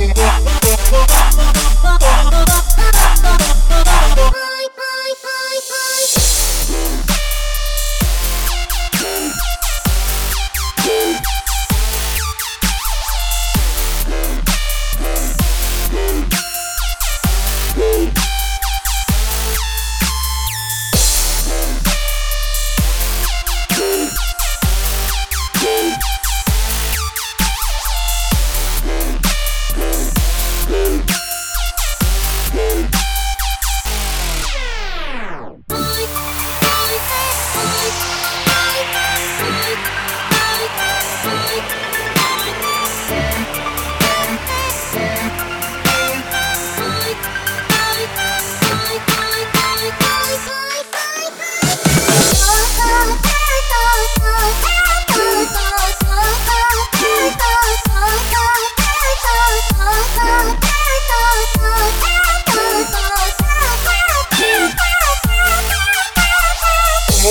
Yeah.